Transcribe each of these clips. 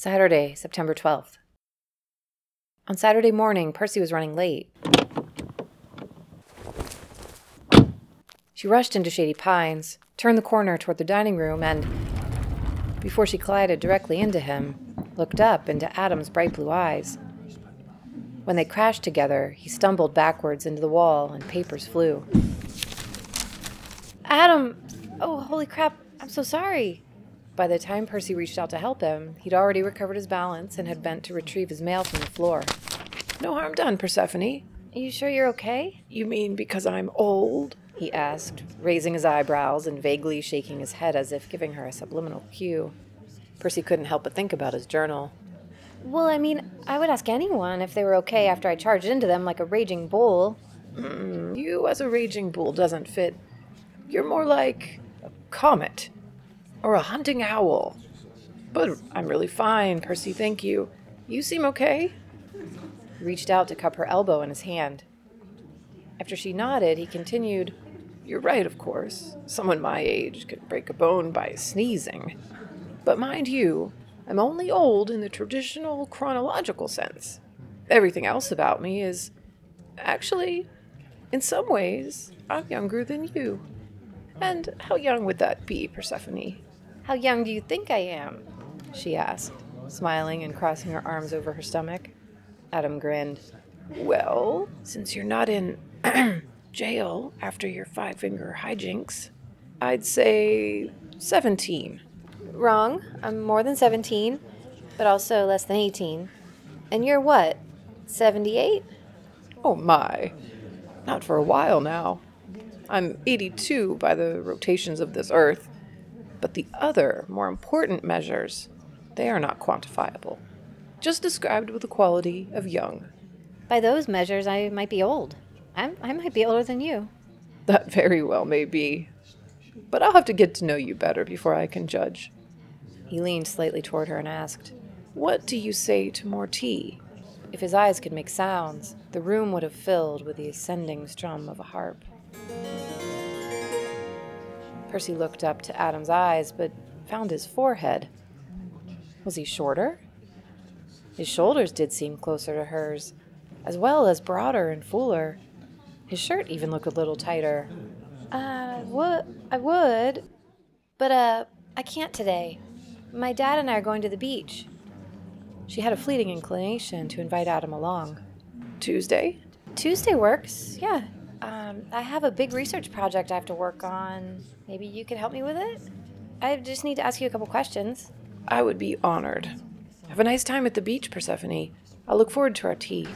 Saturday, September 12th. On Saturday morning, Persey was running late. She rushed into Shady Pines, turned the corner toward the dining room, and, before she collided directly into him, looked up into Adam's bright blue eyes. When they crashed together, he stumbled backwards into the wall and papers flew. Adam! Oh, holy crap, I'm so sorry. By the time Persey reached out to help him, he'd already recovered his balance and had bent to retrieve his mail from the floor. No harm done, Persephone. Are you sure you're okay? You mean because I'm old? he asked, raising his eyebrows and vaguely shaking his head as if giving her a subliminal cue. Persey couldn't help but think about his journal. Well, I mean, I would ask anyone if they were okay after I charged into them like a raging bull. Mm, you as a raging bull doesn't fit. You're more like a comet or a hunting owl. But I'm really fine, Persey, thank you. You seem okay? He reached out to cup her elbow in his hand. After she nodded, he continued, You're right, of course. Someone my age could break a bone by sneezing. But mind you, I'm only old in the traditional chronological sense. Everything else about me is actually, in some ways, I'm younger than you. And how young would that be, Persephone? How young do you think I am? she asked, smiling and crossing her arms over her stomach. Adam grinned. Well, since you're not in jail after your five finger hijinks, I'd say 17. Wrong. I'm more than 17, but also less than 18. And you're what? 78? Oh my. Not for a while now. I'm 82 by the rotations of this earth. But the other, more important measures, they are not quantifiable, just described with the quality of young. By those measures, I might be old. I'm, I might be older than you. That very well may be. But I'll have to get to know you better before I can judge. He leaned slightly toward her and asked, What do you say to more tea? If his eyes could make sounds, the room would have filled with the ascending strum of a harp. Persey looked up to Adam's eyes, but found his forehead. Was he shorter? His shoulders did seem closer to hers, as well as broader and fuller. His shirt even looked a little tighter. I would, I would, but uh, I can't today. My dad and I are going to the beach. She had a fleeting inclination to invite Adam along. Tuesday? Tuesday works, yeah. Um, I have a big research project I have to work on. Maybe you can help me with it? I just need to ask you a couple questions. I would be honored. Have a nice time at the beach, Persephone. I'll look forward to our tea.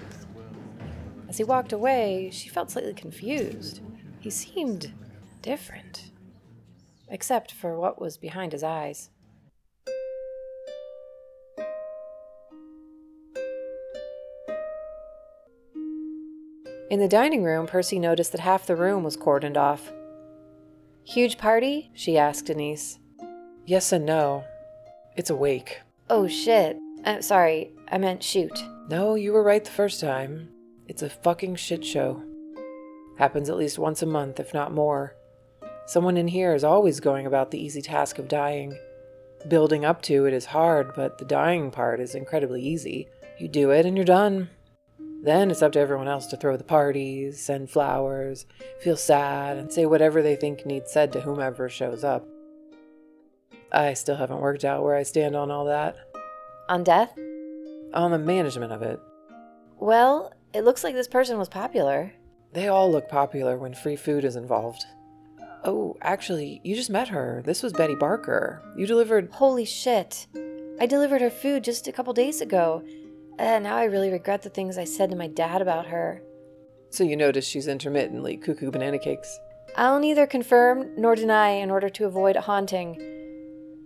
As he walked away, she felt slightly confused. He seemed different, except for what was behind his eyes. In the dining room, Persey noticed that half the room was cordoned off. Huge party? she asked Denise. Yes and no. It's a wake. Oh shit. Uh, sorry, I meant shoot. No, you were right the first time. It's a fucking shit show. Happens at least once a month, if not more. Someone in here is always going about the easy task of dying. Building up to it is hard, but the dying part is incredibly easy. You do it and you're done. Then it's up to everyone else to throw the parties, send flowers, feel sad, and say whatever they think needs said to whomever shows up. I still haven't worked out where I stand on all that. On death? On the management of it. Well, it looks like this person was popular. They all look popular when free food is involved. Oh, actually, you just met her. This was Betty Barker. You delivered. Holy shit. I delivered her food just a couple days ago. And now I really regret the things I said to my dad about her. So you notice she's intermittently cuckoo banana cakes. I'll neither confirm nor deny in order to avoid haunting.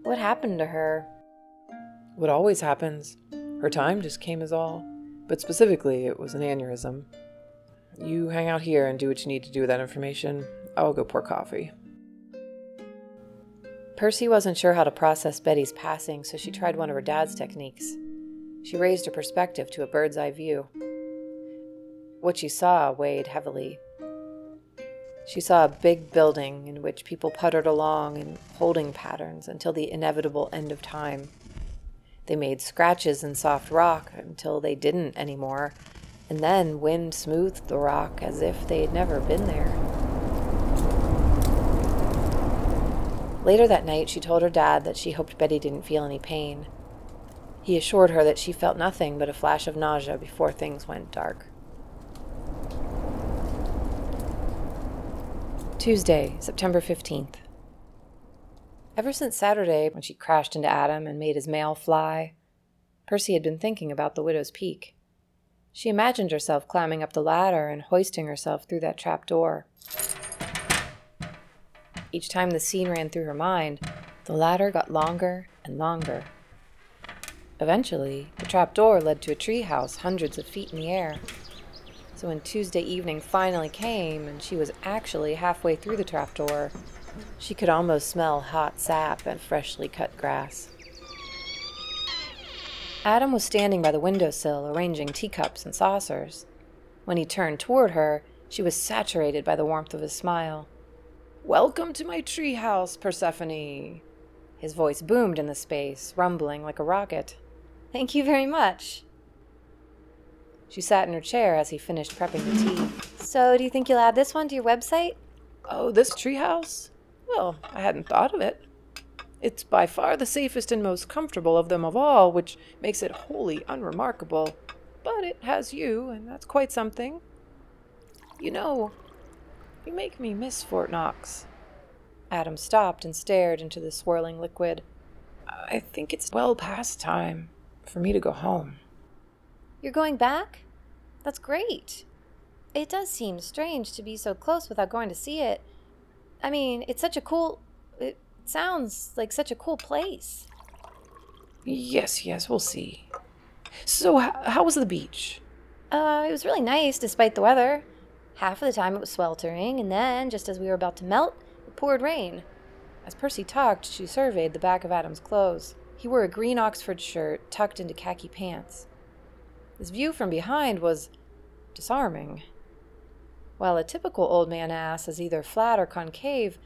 What happened to her? What always happens. Her time just came as all. But specifically, it was an aneurysm. You hang out here and do what you need to do with that information. I'll go pour coffee. Persey wasn't sure how to process Betty's passing, so she tried one of her dad's techniques. She raised her perspective to a bird's eye view. What she saw weighed heavily. She saw a big building in which people puttered along in holding patterns until the inevitable end of time. They made scratches in soft rock until they didn't anymore, and then wind smoothed the rock as if they had never been there. Later that night, she told her dad that she hoped Betty didn't feel any pain. He assured her that she felt nothing but a flash of nausea before things went dark. Tuesday, September 15th. Ever since Saturday, when she crashed into Adam and made his mail fly, Persey had been thinking about the widow's peak. She imagined herself climbing up the ladder and hoisting herself through that trap door. Each time the scene ran through her mind, the ladder got longer and longer. Eventually, the trap door led to a treehouse hundreds of feet in the air. So when Tuesday evening finally came and she was actually halfway through the trapdoor, she could almost smell hot sap and freshly cut grass. Adam was standing by the windowsill arranging teacups and saucers. When he turned toward her, she was saturated by the warmth of his smile. Welcome to my treehouse, Persephone. His voice boomed in the space, rumbling like a rocket. Thank you very much. She sat in her chair as he finished prepping the tea. So, do you think you'll add this one to your website? Oh, this treehouse? Well, I hadn't thought of it. It's by far the safest and most comfortable of them of all, which makes it wholly unremarkable. But it has you, and that's quite something. You know, you make me miss Fort Knox. Adam stopped and stared into the swirling liquid. I think it's well past time for me to go home. You're going back? That's great. It does seem strange to be so close without going to see it. I mean, it's such a cool. It sounds like such a cool place. Yes, yes, we'll see. So, h- how was the beach? Uh, it was really nice despite the weather. Half of the time it was sweltering, and then, just as we were about to melt, it poured rain. As Persey talked, she surveyed the back of Adam's clothes. He wore a green Oxford shirt tucked into khaki pants. His view from behind was disarming. While a typical old man ass is either flat or concave,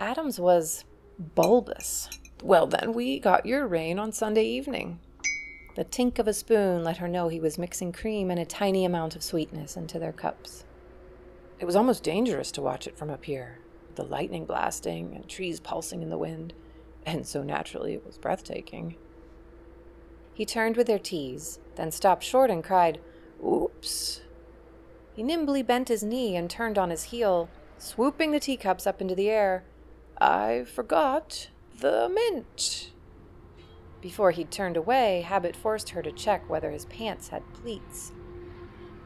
Adam's was bulbous. Well, then, we got your rain on Sunday evening. The tink of a spoon let her know he was mixing cream and a tiny amount of sweetness into their cups. It was almost dangerous to watch it from up here, the lightning blasting and trees pulsing in the wind, and so naturally it was breathtaking. He turned with their teas, then stopped short and cried, Oops. He nimbly bent his knee and turned on his heel, swooping the teacups up into the air. I forgot the mint. Before he'd turned away, habit forced her to check whether his pants had pleats.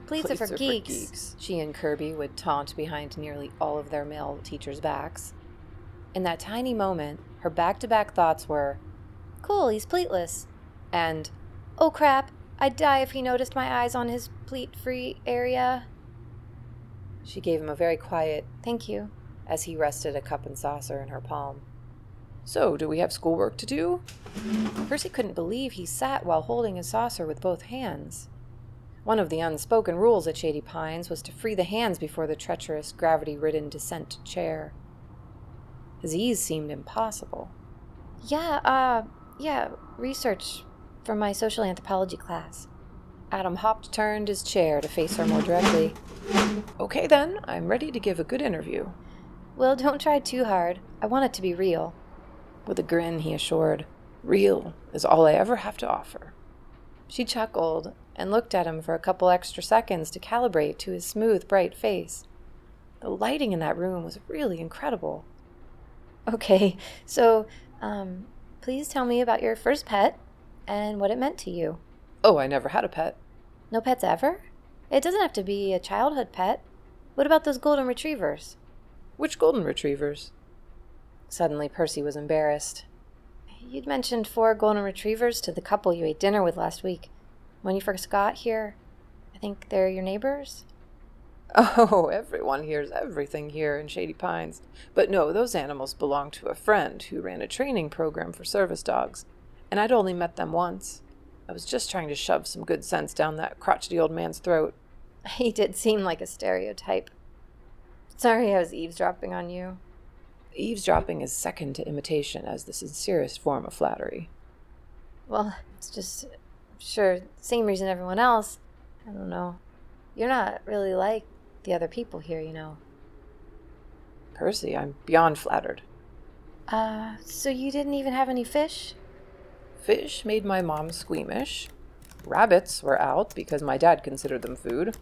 Pleats, are, for, geeks, geeks, she and Kirby would taunt behind nearly all of their male teachers' backs. In that tiny moment, her back to back thoughts were, Cool, he's pleatless. And, Oh crap, I'd die if he noticed my eyes on his pleat free area. She gave him a very quiet thank you as he rested a cup and saucer in her palm. So, do we have schoolwork to do? Persey couldn't believe he sat while holding his saucer with both hands. One of the unspoken rules at Shady Pines was to free the hands before the treacherous, gravity ridden descent chair. Ease seemed impossible. Yeah, uh, yeah, research for my social anthropology class. Adam hopped turned his chair to face her more directly. Okay, then, I'm ready to give a good interview. Well, don't try too hard. I want it to be real. With a grin, he assured, Real is all I ever have to offer. She chuckled and looked at him for a couple extra seconds to calibrate to his smooth, bright face. The lighting in that room was really incredible. Okay, so, um, please tell me about your first pet and what it meant to you. Oh, I never had a pet. No pets ever? It doesn't have to be a childhood pet. What about those golden retrievers? Which golden retrievers? Suddenly, Persey was embarrassed. You'd mentioned four golden retrievers to the couple you ate dinner with last week when you first got here. I think they're your neighbors? Oh, everyone hears everything here in Shady Pines. But no, those animals belong to a friend who ran a training program for service dogs, and I'd only met them once. I was just trying to shove some good sense down that crotchety old man's throat. He did seem like a stereotype. Sorry I was eavesdropping on you. Eavesdropping is second to imitation as the sincerest form of flattery. Well, It's just, sure, same reason everyone else. I don't know. You're not really like the other people here, you know. Persey, I'm beyond flattered. Uh, so you didn't even have any fish? Fish made my mom squeamish. Rabbits were out because my dad considered them food.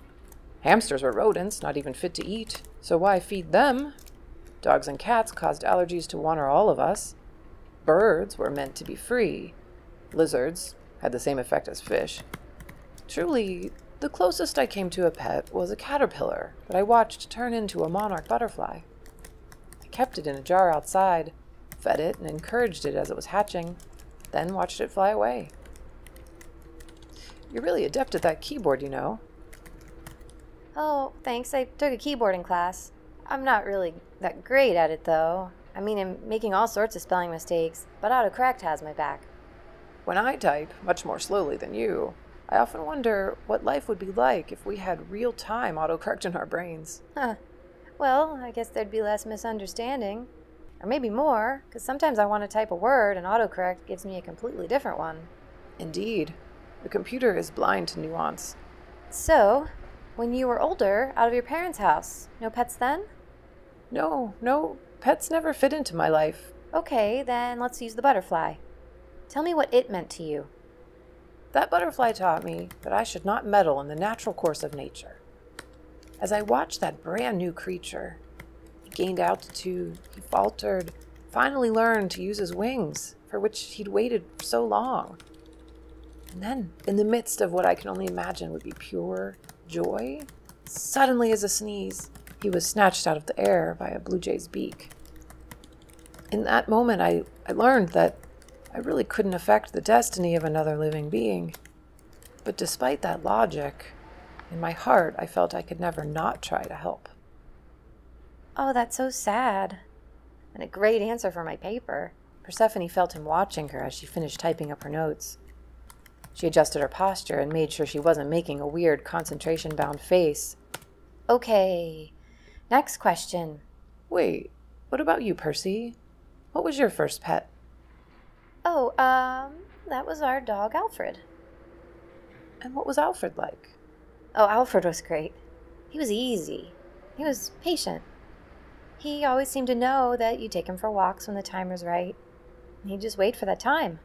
Hamsters were rodents, not even fit to eat, so why feed them? Dogs and cats caused allergies to one or all of us. Birds were meant to be free. Lizards had the same effect as fish. Truly, the closest I came to a pet was a caterpillar that I watched turn into a monarch butterfly. I kept it in a jar outside, fed it, and encouraged it as it was hatching, then watched it fly away. You're really adept at that keyboard, you know. Oh, thanks. I took a keyboarding class. I'm not really that great at it, though. I mean, I'm making all sorts of spelling mistakes, but AutoCorrect has my back. When I type much more slowly than you, I often wonder what life would be like if we had real time autocorrect in our brains. Huh. Well, I guess there'd be less misunderstanding. Or maybe more, because sometimes I want to type a word and autocorrect gives me a completely different one. Indeed, the computer is blind to nuance. So, when you were older, out of your parents' house, no pets then? No, no, pets never fit into my life. Okay, then let's use the butterfly. Tell me what it meant to you. That butterfly taught me that I should not meddle in the natural course of nature. As I watched that brand new creature, he gained altitude, he faltered, finally learned to use his wings, for which he'd waited so long. And then, in the midst of what I can only imagine would be pure joy, suddenly as a sneeze, he was snatched out of the air by a blue jay's beak. In that moment, I, I learned that I really couldn't affect the destiny of another living being. But despite that logic, in my heart, I felt I could never not try to help. Oh, that's so sad. And a great answer for my paper. Persephone felt him watching her as she finished typing up her notes. She adjusted her posture and made sure she wasn't making a weird concentration bound face. Okay, next question. Wait, what about you, Persey? What was your first pet? Oh, um, that was our dog Alfred. And what was Alfred like? Oh, Alfred was great. He was easy. He was patient. He always seemed to know that you take him for walks when the time was right. He'd just wait for that time.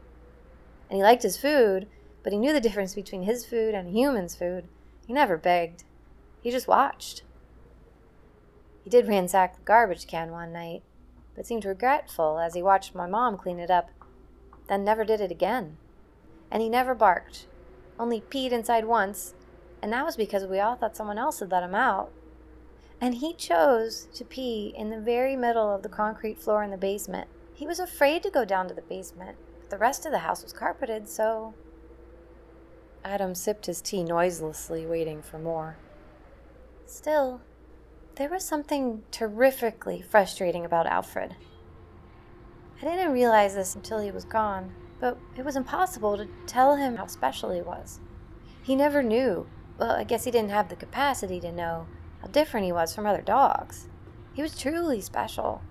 And he liked his food, but he knew the difference between his food and a human's food. He never begged. He just watched. He did ransack the garbage can one night, but seemed regretful as he watched my mom clean it up, then never did it again. And he never barked, only peed inside once, and that was because we all thought someone else had let him out. And he chose to pee in the very middle of the concrete floor in the basement. He was afraid to go down to the basement, but the rest of the house was carpeted, so. Adam sipped his tea noiselessly, waiting for more. Still, there was something terrifically frustrating about Alfred. I didn't realize this until he was gone, but it was impossible to tell him how special he was. He never knew. Well, I guess he didn't have the capacity to know how different he was from other dogs. He was truly special.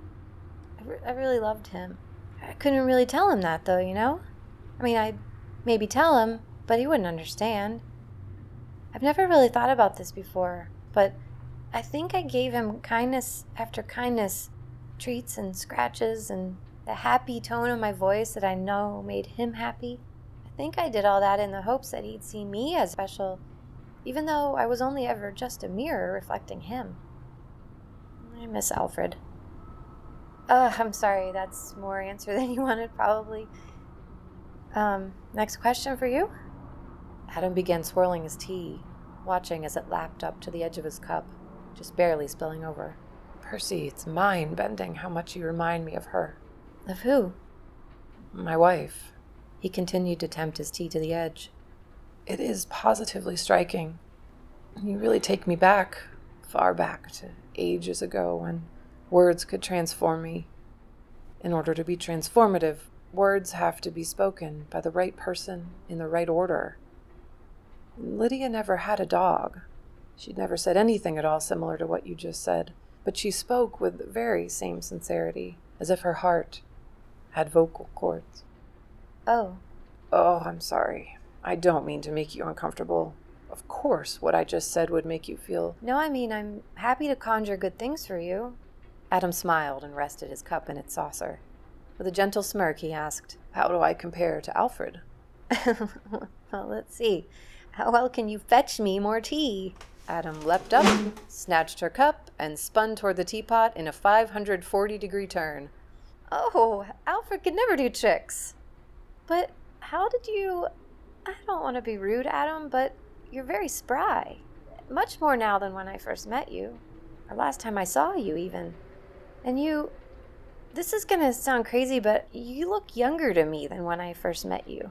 I, re- I really loved him. I couldn't really tell him that, though, you know? I mean, I'd maybe tell him, but he wouldn't understand. I've never really thought about this before, but I think I gave him kindness after kindness, treats and scratches, and the happy tone of my voice that I know made him happy. I think I did all that in the hopes that he'd see me as special, even though I was only ever just a mirror reflecting him. I miss Alfred. Uh, I'm sorry, that's more answer than you wanted, probably. Um, next question for you? Adam began swirling his tea, watching as it lapped up to the edge of his cup, just barely spilling over. Persey, it's mind bending how much you remind me of her. Of who? My wife. He continued to tempt his tea to the edge. It is positively striking. You really take me back, far back to ages ago when words could transform me. In order to be transformative, words have to be spoken by the right person in the right order. Lydia never had a dog. She'd never said anything at all similar to what you just said, but she spoke with the very same sincerity, as if her heart had vocal cords. Oh, Oh, I'm sorry. I don't mean to make you uncomfortable. Of course, what I just said would make you feel. No, I mean, I'm happy to conjure good things for you. Adam smiled and rested his cup in its saucer. With a gentle smirk, he asked, How do I compare to Alfred? Well, let's see. How well can you fetch me more tea? Adam leapt up, snatched her cup, and spun toward the teapot in a 540 degree turn. Oh, Alfred could never do tricks. But how did you. I don't want to be rude, Adam, but you're very spry. Much more now than when I first met you, or last time I saw you, even. And you. This is gonna sound crazy, but you look younger to me than when I first met you.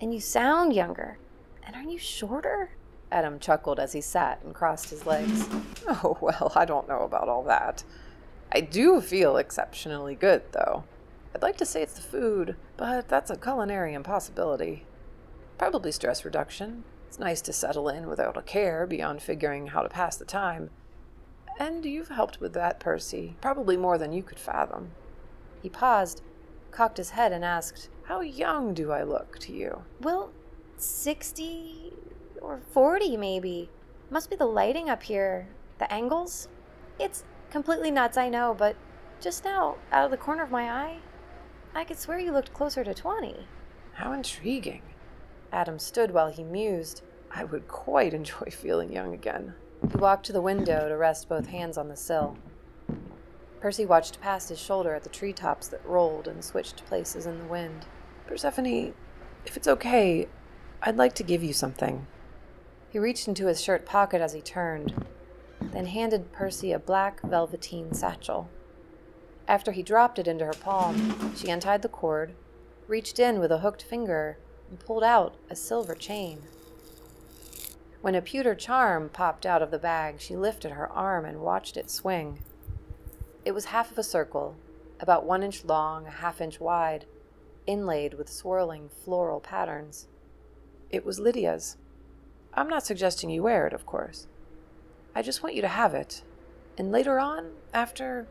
And you sound younger. And aren't you shorter? Adam chuckled as he sat and crossed his legs. Oh, well, I don't know about all that. I do feel exceptionally good, though. I'd like to say it's the food, but that's a culinary impossibility. Probably stress reduction. It's nice to settle in without a care beyond figuring how to pass the time. And you've helped with that, Persey, probably more than you could fathom. He paused, cocked his head, and asked, How young do I look to you? Well, 60 or 40 maybe. Must be the lighting up here. The angles? It's completely nuts, I know, but just now, out of the corner of my eye, I could swear you looked closer to 20. How intriguing. Adam stood while he mused. I would quite enjoy feeling young again. He walked to the window to rest both hands on the sill. Persey watched past his shoulder at the treetops that rolled and switched places in the wind. Persephone, if it's okay, I'd like to give you something. He reached into his shirt pocket as he turned, then handed Persey a black velveteen satchel. After he dropped it into her palm, she untied the cord, reached in with a hooked finger, and pulled out a silver chain. When a pewter charm popped out of the bag, she lifted her arm and watched it swing. It was half of a circle, about one inch long, a half inch wide, inlaid with swirling floral patterns. It was Lydia's. I'm not suggesting you wear it, of course. I just want you to have it. And later on, after.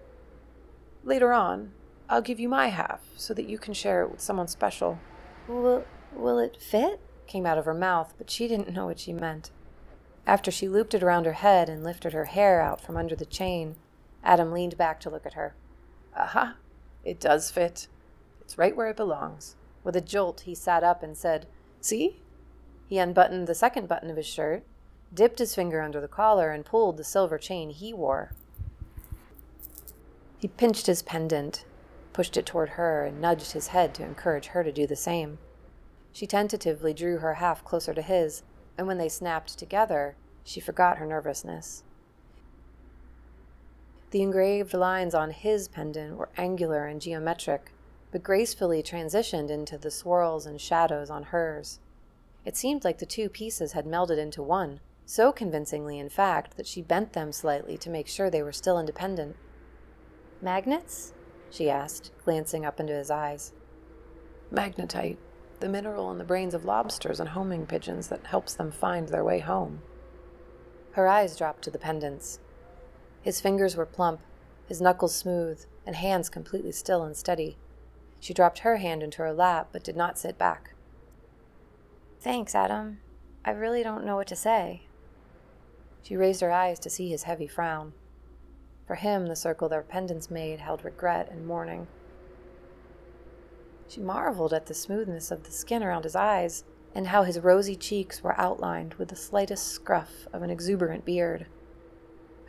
Later on, I'll give you my half so that you can share it with someone special. Will, will it fit? came out of her mouth, but she didn't know what she meant. After she looped it around her head and lifted her hair out from under the chain, Adam leaned back to look at her. Aha! It does fit. It's right where it belongs. With a jolt, he sat up and said, See? He unbuttoned the second button of his shirt, dipped his finger under the collar, and pulled the silver chain he wore. He pinched his pendant, pushed it toward her, and nudged his head to encourage her to do the same. She tentatively drew her half closer to his, and when they snapped together, she forgot her nervousness. The engraved lines on his pendant were angular and geometric, but gracefully transitioned into the swirls and shadows on hers. It seemed like the two pieces had melded into one, so convincingly, in fact, that she bent them slightly to make sure they were still independent. Magnets? she asked, glancing up into his eyes. Magnetite, the mineral in the brains of lobsters and homing pigeons that helps them find their way home. Her eyes dropped to the pendants. His fingers were plump, his knuckles smooth, and hands completely still and steady. She dropped her hand into her lap, but did not sit back. Thanks, Adam. I really don't know what to say. She raised her eyes to see his heavy frown. For him, the circle their pendants made held regret and mourning. She marveled at the smoothness of the skin around his eyes, and how his rosy cheeks were outlined with the slightest scruff of an exuberant beard.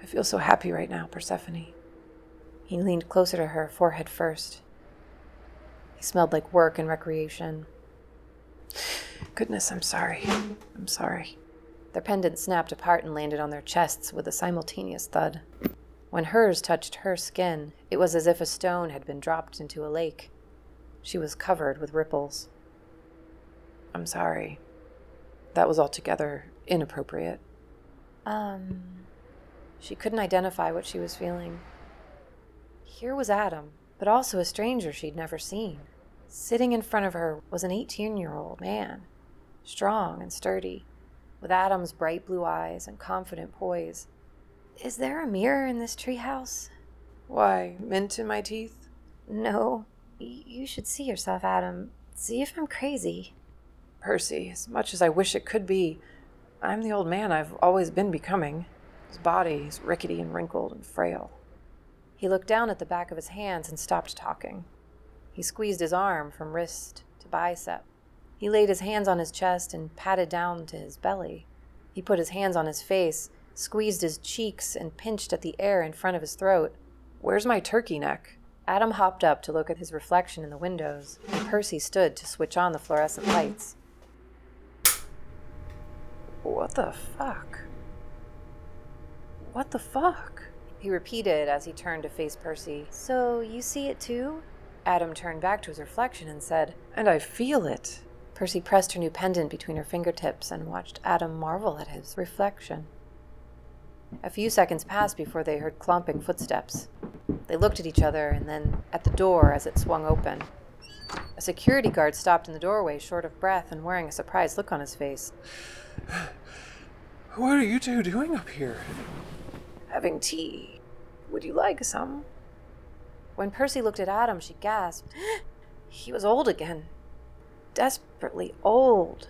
I feel so happy right now, Persephone. He leaned closer to her, forehead first. He smelled like work and recreation. Goodness, I'm sorry. I'm sorry. Their pendants snapped apart and landed on their chests with a simultaneous thud. When hers touched her skin, it was as if a stone had been dropped into a lake. She was covered with ripples. I'm sorry. That was altogether inappropriate. Um, She couldn't identify what she was feeling. Here was Adam, but also a stranger she'd never seen. Sitting in front of her was an 18 year old man, strong and sturdy, with Adam's bright blue eyes and confident poise. is there a mirror in this treehouse? Why, mint in my teeth? No. Y- you should see yourself, Adam. See if I'm crazy. Persey, as much as I wish it could be, I'm the old man I've always been becoming. His body is rickety and wrinkled and frail. He looked down at the back of his hands and stopped talking. He squeezed his arm from wrist to bicep. He laid his hands on his chest and patted down to his belly. He put his hands on his face, squeezed his cheeks, and pinched at the air in front of his throat. Where's my turkey neck? Adam hopped up to look at his reflection in the windows, and Persey stood to switch on the fluorescent lights. What the fuck? What the fuck? He repeated as he turned to face Persey. So you see it too? Adam turned back to his reflection and said, And I feel it. Persey pressed her new pendant between her fingertips and watched Adam marvel at his reflection. A few seconds passed before they heard clomping footsteps. They looked at each other and then at the door as it swung open. A security guard stopped in the doorway, short of breath and wearing a surprised look on his face. What are you two doing up here? Having tea. Would you like some? When Persey looked at Adam, she gasped. He was old again. Desperately old.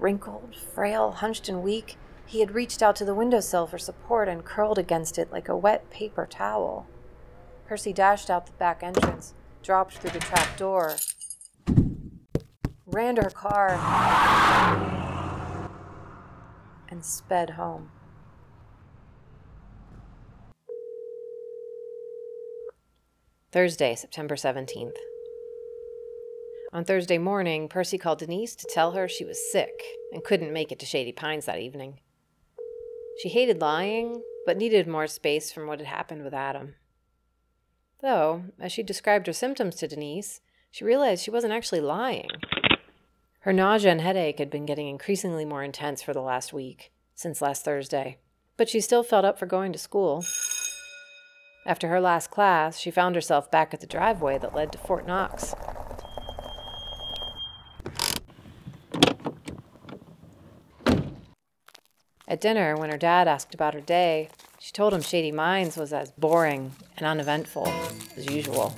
Wrinkled, frail, hunched, and weak, he had reached out to the windowsill for support and curled against it like a wet paper towel. Persey dashed out the back entrance, dropped through the trap door, ran to her car, and sped home. Thursday, September 17th. On Thursday morning, Persey called Denise to tell her she was sick and couldn't make it to Shady Pines that evening. She hated lying, but needed more space from what had happened with Adam. Though, as she described her symptoms to Denise, she realized she wasn't actually lying. Her nausea and headache had been getting increasingly more intense for the last week, since last Thursday, but she still felt up for going to school. After her last class, she found herself back at the driveway that led to Fort Knox. At dinner, when her dad asked about her day, she told him Shady Minds was as boring and uneventful as usual.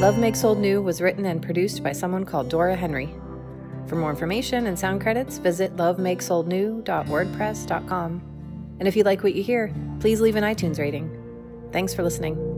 Love Makes Old New was written and produced by someone called Dora Henry. For more information and sound credits, visit lovemakesoldnew.wordpress.com. And if you like what you hear, please leave an iTunes rating. Thanks for listening.